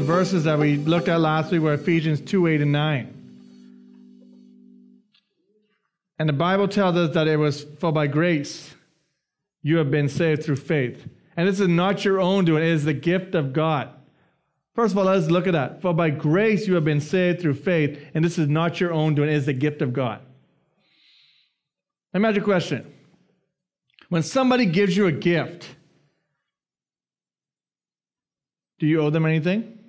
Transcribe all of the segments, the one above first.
the verses that we looked at last week were Ephesians 2 8 and 9. And the Bible tells us that it was for by grace you have been saved through faith. And this is not your own doing, it is the gift of God. First of all, let's look at that. For by grace you have been saved through faith, and this is not your own doing, it is the gift of God. Ask a question. When somebody gives you a gift, do you owe them anything?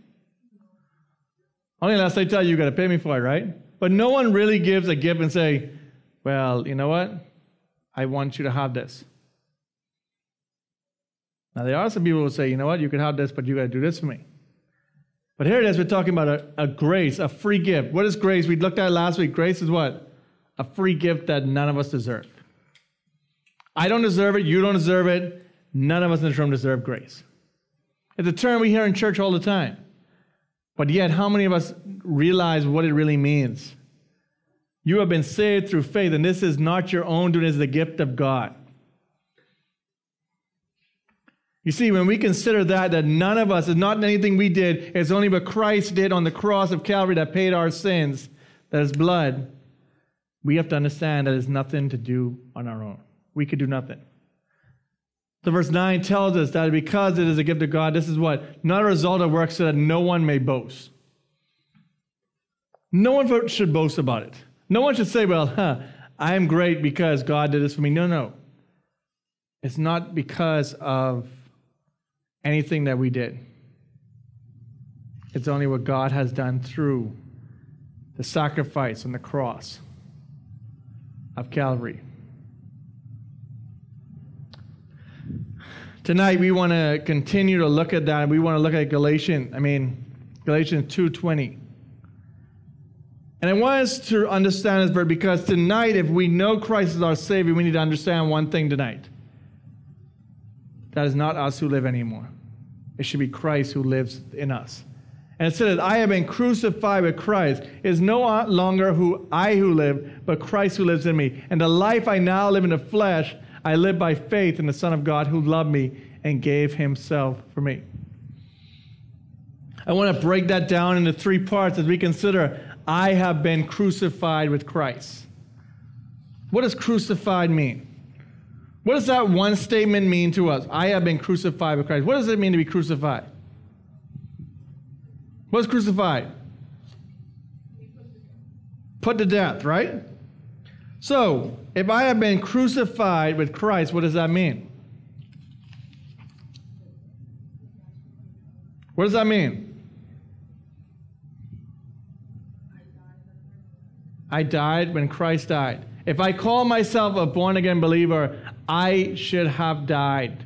Only unless they tell you you got to pay me for it, right? But no one really gives a gift and say, "Well, you know what? I want you to have this." Now there are some people who say, "You know what? You can have this, but you got to do this for me." But here it is. We're talking about a, a grace, a free gift. What is grace? We looked at last week. Grace is what? A free gift that none of us deserve. I don't deserve it. You don't deserve it. None of us in this room deserve grace. It's a term we hear in church all the time. But yet, how many of us realize what it really means? You have been saved through faith, and this is not your own doing, it is the gift of God. You see, when we consider that, that none of us, is not anything we did, it's only what Christ did on the cross of Calvary that paid our sins, that is blood, we have to understand that it's nothing to do on our own. We could do nothing. So verse 9 tells us that because it is a gift of God, this is what? Not a result of works so that no one may boast. No one should boast about it. No one should say, well, huh, I am great because God did this for me. No, no. It's not because of anything that we did. It's only what God has done through the sacrifice on the cross of Calvary. Tonight we want to continue to look at that. We want to look at Galatians, I mean Galatians 2:20. And I want us to understand this verse because tonight, if we know Christ is our Savior, we need to understand one thing tonight. That is not us who live anymore. It should be Christ who lives in us. And it says, I have been crucified with Christ. It is no longer who I who live, but Christ who lives in me. And the life I now live in the flesh, I live by faith in the Son of God who loved me and gave himself for me. I want to break that down into three parts as we consider I have been crucified with Christ. What does crucified mean? What does that one statement mean to us? I have been crucified with Christ. What does it mean to be crucified? What's crucified? Put to death, right? So, if I have been crucified with Christ, what does that mean? What does that mean? I died when Christ died. If I call myself a born again believer, I should have died.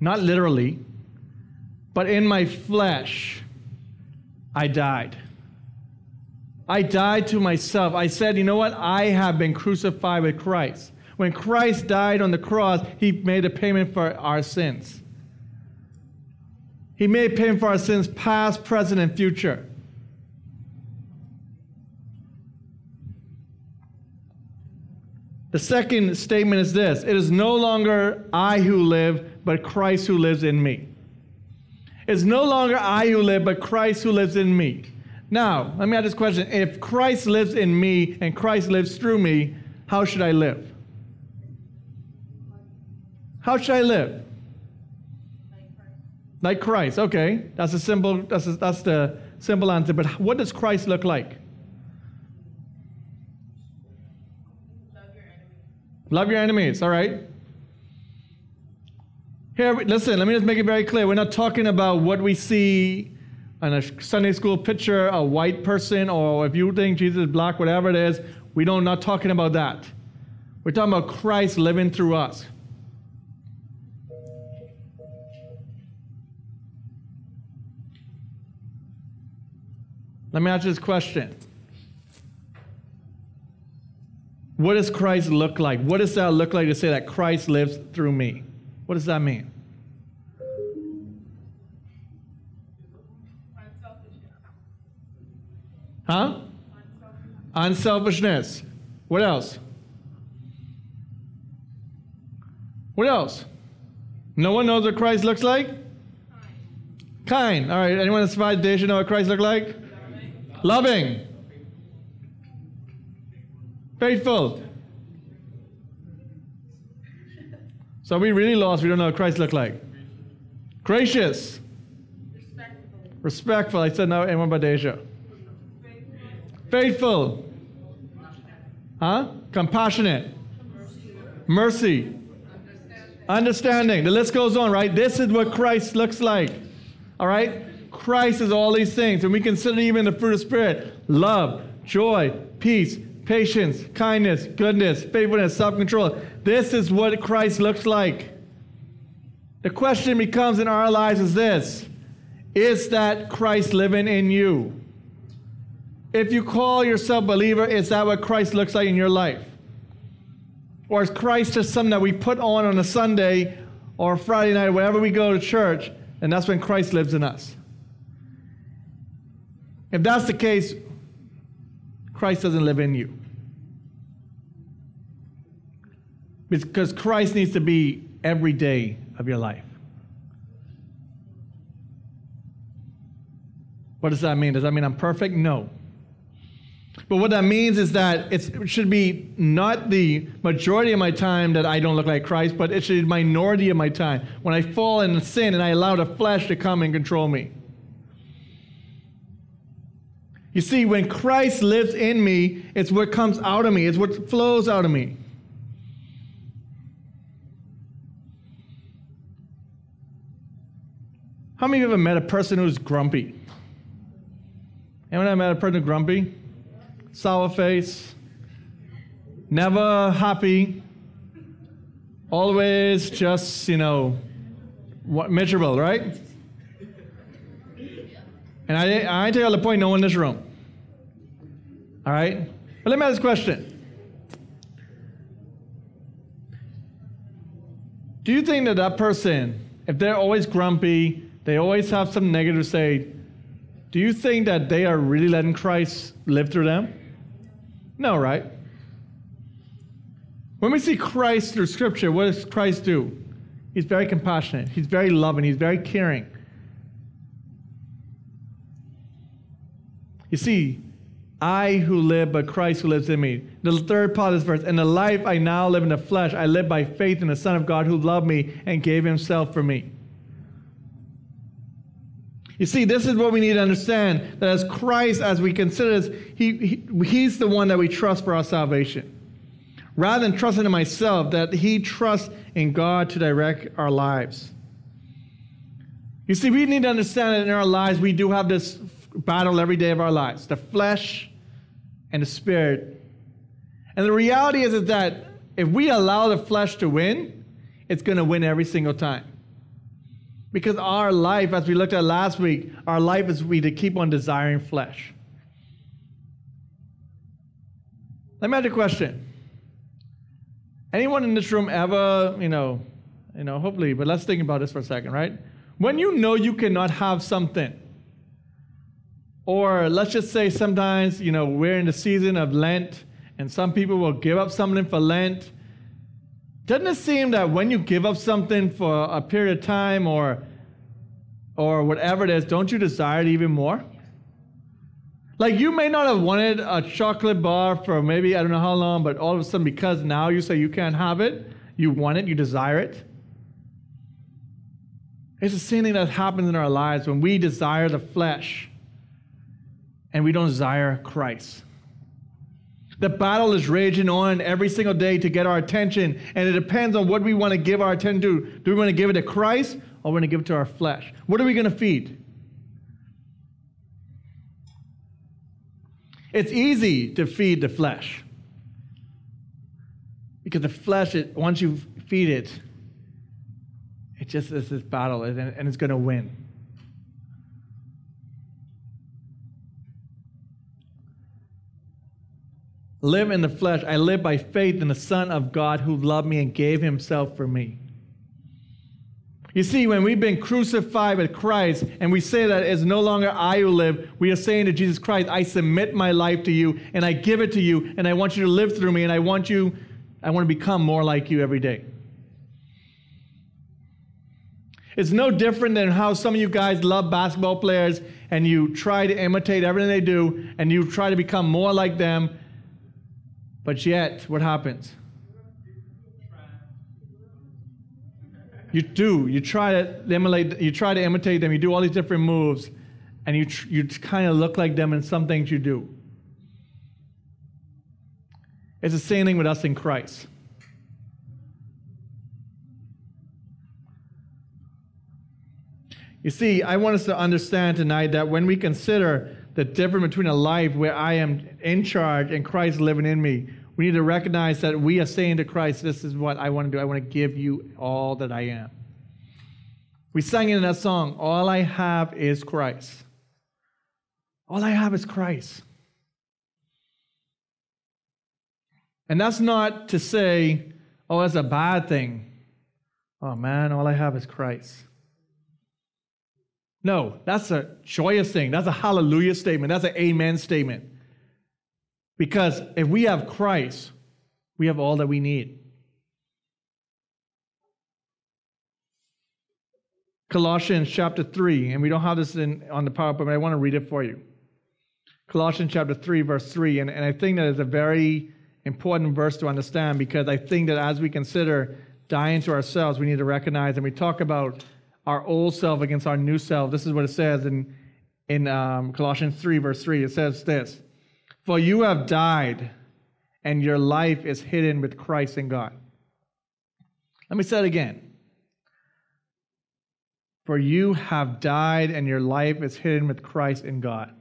Not literally, but in my flesh, I died. I died to myself. I said, you know what? I have been crucified with Christ. When Christ died on the cross, he made a payment for our sins. He made payment for our sins, past, present, and future. The second statement is this It is no longer I who live, but Christ who lives in me. It's no longer I who live, but Christ who lives in me. Now, let me ask this question. If Christ lives in me and Christ lives through me, how should I live? How should I live? Like Christ. Okay, that's a simple. That's a, that's the simple answer. But what does Christ look like? Love your enemies. Love your enemies. All right. Here, listen. Let me just make it very clear. We're not talking about what we see on a Sunday school picture, a white person, or if you think Jesus is black, whatever it is, we don't not talking about that. We're talking about Christ living through us. Let me ask you this question. What does Christ look like? What does that look like to say that Christ lives through me? What does that mean? Unselfishness. What else? What else? No one knows what Christ looks like? Kind. Kind. All right. Anyone that survived Deja know what Christ looked like? Loving. Faithful. So we really lost. We don't know what Christ looked like. Gracious. Respectful. Respectful. I said no. Anyone but Deja. Faithful. Huh? Compassionate. Mercy. Understanding. The list goes on, right? This is what Christ looks like. All right? Christ is all these things. And we consider even the fruit of Spirit love, joy, peace, patience, kindness, goodness, faithfulness, self control. This is what Christ looks like. The question becomes in our lives is this Is that Christ living in you? If you call yourself a believer, is that what Christ looks like in your life? Or is Christ just something that we put on on a Sunday or a Friday night, wherever we go to church, and that's when Christ lives in us? If that's the case, Christ doesn't live in you. Because Christ needs to be every day of your life. What does that mean? Does that mean I'm perfect? No. But what that means is that it should be not the majority of my time that I don't look like Christ, but it should be the minority of my time. When I fall in sin and I allow the flesh to come and control me. You see, when Christ lives in me, it's what comes out of me, it's what flows out of me. How many of you ever met a person who's grumpy? Anyone ever met a person who's grumpy? Sour face, never happy, always just, you know, what, miserable, right? And I, I tell you the point, no one in this room. All right? But let me ask this question. Do you think that that person, if they're always grumpy, they always have some negative say, do you think that they are really letting Christ live through them? No, right? When we see Christ through Scripture, what does Christ do? He's very compassionate, he's very loving, he's very caring. You see, I who live, but Christ who lives in me. The third part of this verse, in the life I now live in the flesh, I live by faith in the Son of God who loved me and gave himself for me. You see, this is what we need to understand that as Christ, as we consider this, he, he, He's the one that we trust for our salvation. Rather than trusting in myself, that He trusts in God to direct our lives. You see, we need to understand that in our lives, we do have this battle every day of our lives the flesh and the spirit. And the reality is, is that if we allow the flesh to win, it's going to win every single time. Because our life, as we looked at last week, our life is we to keep on desiring flesh. Let me ask you a question. Anyone in this room ever, you know, you know, hopefully, but let's think about this for a second, right? When you know you cannot have something, or let's just say sometimes, you know, we're in the season of Lent, and some people will give up something for Lent, doesn't it seem that when you give up something for a period of time or or whatever it is, don't you desire it even more? Like you may not have wanted a chocolate bar for maybe I don't know how long, but all of a sudden because now you say you can't have it, you want it, you desire it. It's the same thing that happens in our lives when we desire the flesh and we don't desire Christ. The battle is raging on every single day to get our attention, and it depends on what we want to give our attention to. Do we want to give it to Christ or we want to give it to our flesh? What are we going to feed? It's easy to feed the flesh. Because the flesh, it, once you feed it, it just is this battle, and it's going to win. Live in the flesh. I live by faith in the Son of God who loved me and gave himself for me. You see, when we've been crucified with Christ and we say that it's no longer I who live, we are saying to Jesus Christ, I submit my life to you and I give it to you and I want you to live through me and I want you, I want to become more like you every day. It's no different than how some of you guys love basketball players and you try to imitate everything they do and you try to become more like them. But yet, what happens? You do. You try to emulate. You try to imitate them. You do all these different moves, and you tr- you kind of look like them in some things you do. It's the same thing with us in Christ. You see, I want us to understand tonight that when we consider the difference between a life where I am in charge and Christ living in me, we need to recognize that we are saying to Christ, This is what I want to do. I want to give you all that I am. We sang it in that song, All I have is Christ. All I have is Christ. And that's not to say, oh, that's a bad thing. Oh man, all I have is Christ. No, that's a joyous thing. That's a hallelujah statement. That's an amen statement. Because if we have Christ, we have all that we need. Colossians chapter 3, and we don't have this in, on the PowerPoint, but I want to read it for you. Colossians chapter 3, verse 3, and, and I think that is a very important verse to understand because I think that as we consider dying to ourselves, we need to recognize, and we talk about our old self against our new self. This is what it says in, in um, Colossians 3, verse 3. It says this For you have died, and your life is hidden with Christ in God. Let me say it again. For you have died, and your life is hidden with Christ in God.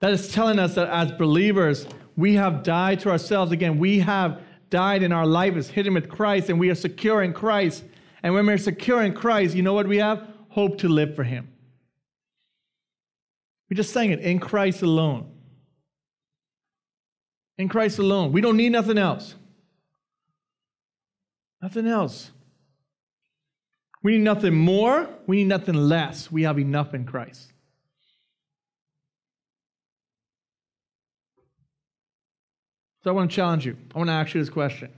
That is telling us that as believers, we have died to ourselves. Again, we have died, and our life is hidden with Christ, and we are secure in Christ. And when we're secure in Christ, you know what we have? Hope to live for Him. We just sang it in Christ alone. In Christ alone. We don't need nothing else. Nothing else. We need nothing more. We need nothing less. We have enough in Christ. So I want to challenge you. I want to ask you this question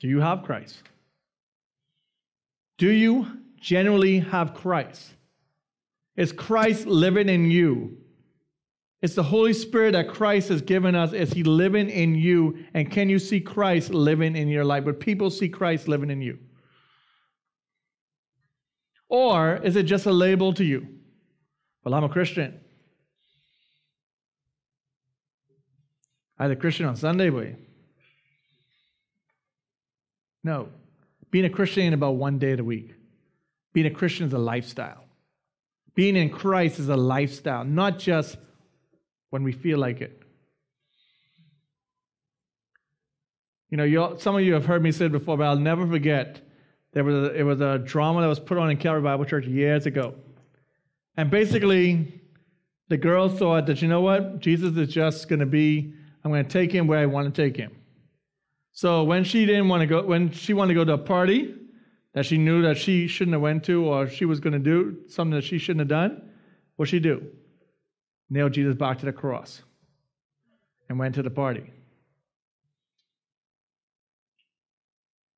Do you have Christ? Do you genuinely have Christ? Is Christ living in you? It's the Holy Spirit that Christ has given us. Is He living in you? And can you see Christ living in your life? But people see Christ living in you. Or is it just a label to you? Well, I'm a Christian. I was a Christian on Sunday, boy. No. Being a Christian ain't about one day of the week. Being a Christian is a lifestyle. Being in Christ is a lifestyle, not just when we feel like it. You know, some of you have heard me say it before, but I'll never forget. There was a, it was a drama that was put on in Calvary Bible Church years ago. And basically, the girl thought that, you know what? Jesus is just going to be, I'm going to take him where I want to take him. So when she didn't want to go, when she wanted to go to a party that she knew that she shouldn't have went to, or she was going to do something that she shouldn't have done, what did she do? Nailed Jesus back to the cross and went to the party.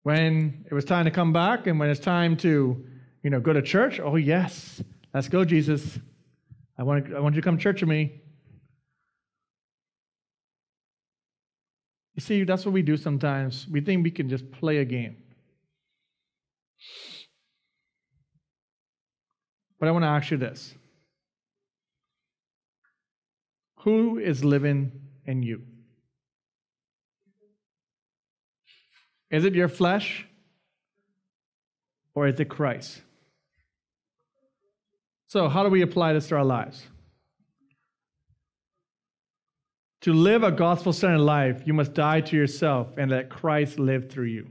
When it was time to come back, and when it's time to, you know, go to church, oh yes, let's go, Jesus. I want, I want you to come to church with me. You see, that's what we do sometimes. We think we can just play a game. But I want to ask you this Who is living in you? Is it your flesh or is it Christ? So, how do we apply this to our lives? To live a gospel centered life, you must die to yourself and let Christ live through you.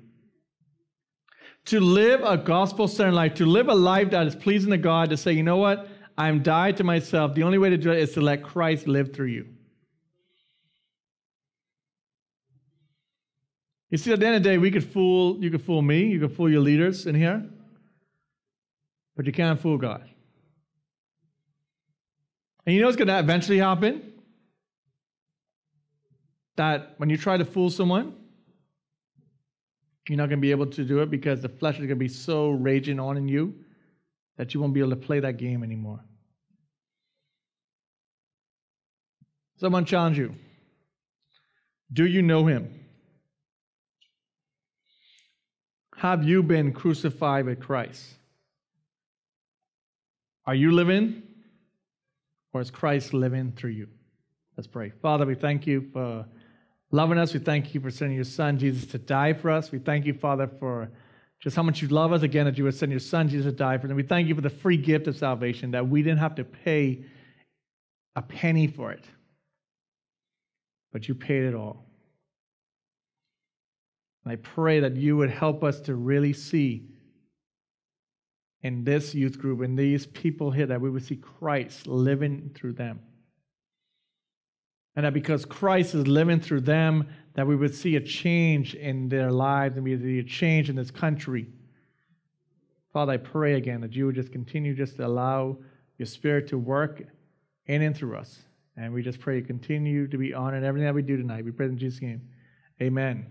To live a gospel centered life, to live a life that is pleasing to God, to say, you know what? I'm died to myself. The only way to do it is to let Christ live through you. You see, at the end of the day, we could fool, you could fool me, you could fool your leaders in here, but you can't fool God. And you know what's going to eventually happen? That when you try to fool someone, You're not going to be able to do it because the flesh is going to be so raging on in you that you won't be able to play that game anymore. Someone challenge you. Do you know him? Have you been crucified with Christ? Are you living or is Christ living through you? Let's pray. Father, we thank you for loving us. We thank you for sending your son, Jesus, to die for us. We thank you, Father, for just how much you love us again that you would send your son, Jesus, to die for us. And we thank you for the free gift of salvation that we didn't have to pay a penny for it, but you paid it all. And I pray that you would help us to really see in this youth group, in these people here, that we would see Christ living through them. And that because Christ is living through them, that we would see a change in their lives and we would see a change in this country. Father, I pray again that you would just continue just to allow your spirit to work in and through us. And we just pray you continue to be honored in everything that we do tonight. We pray in Jesus' name. Amen.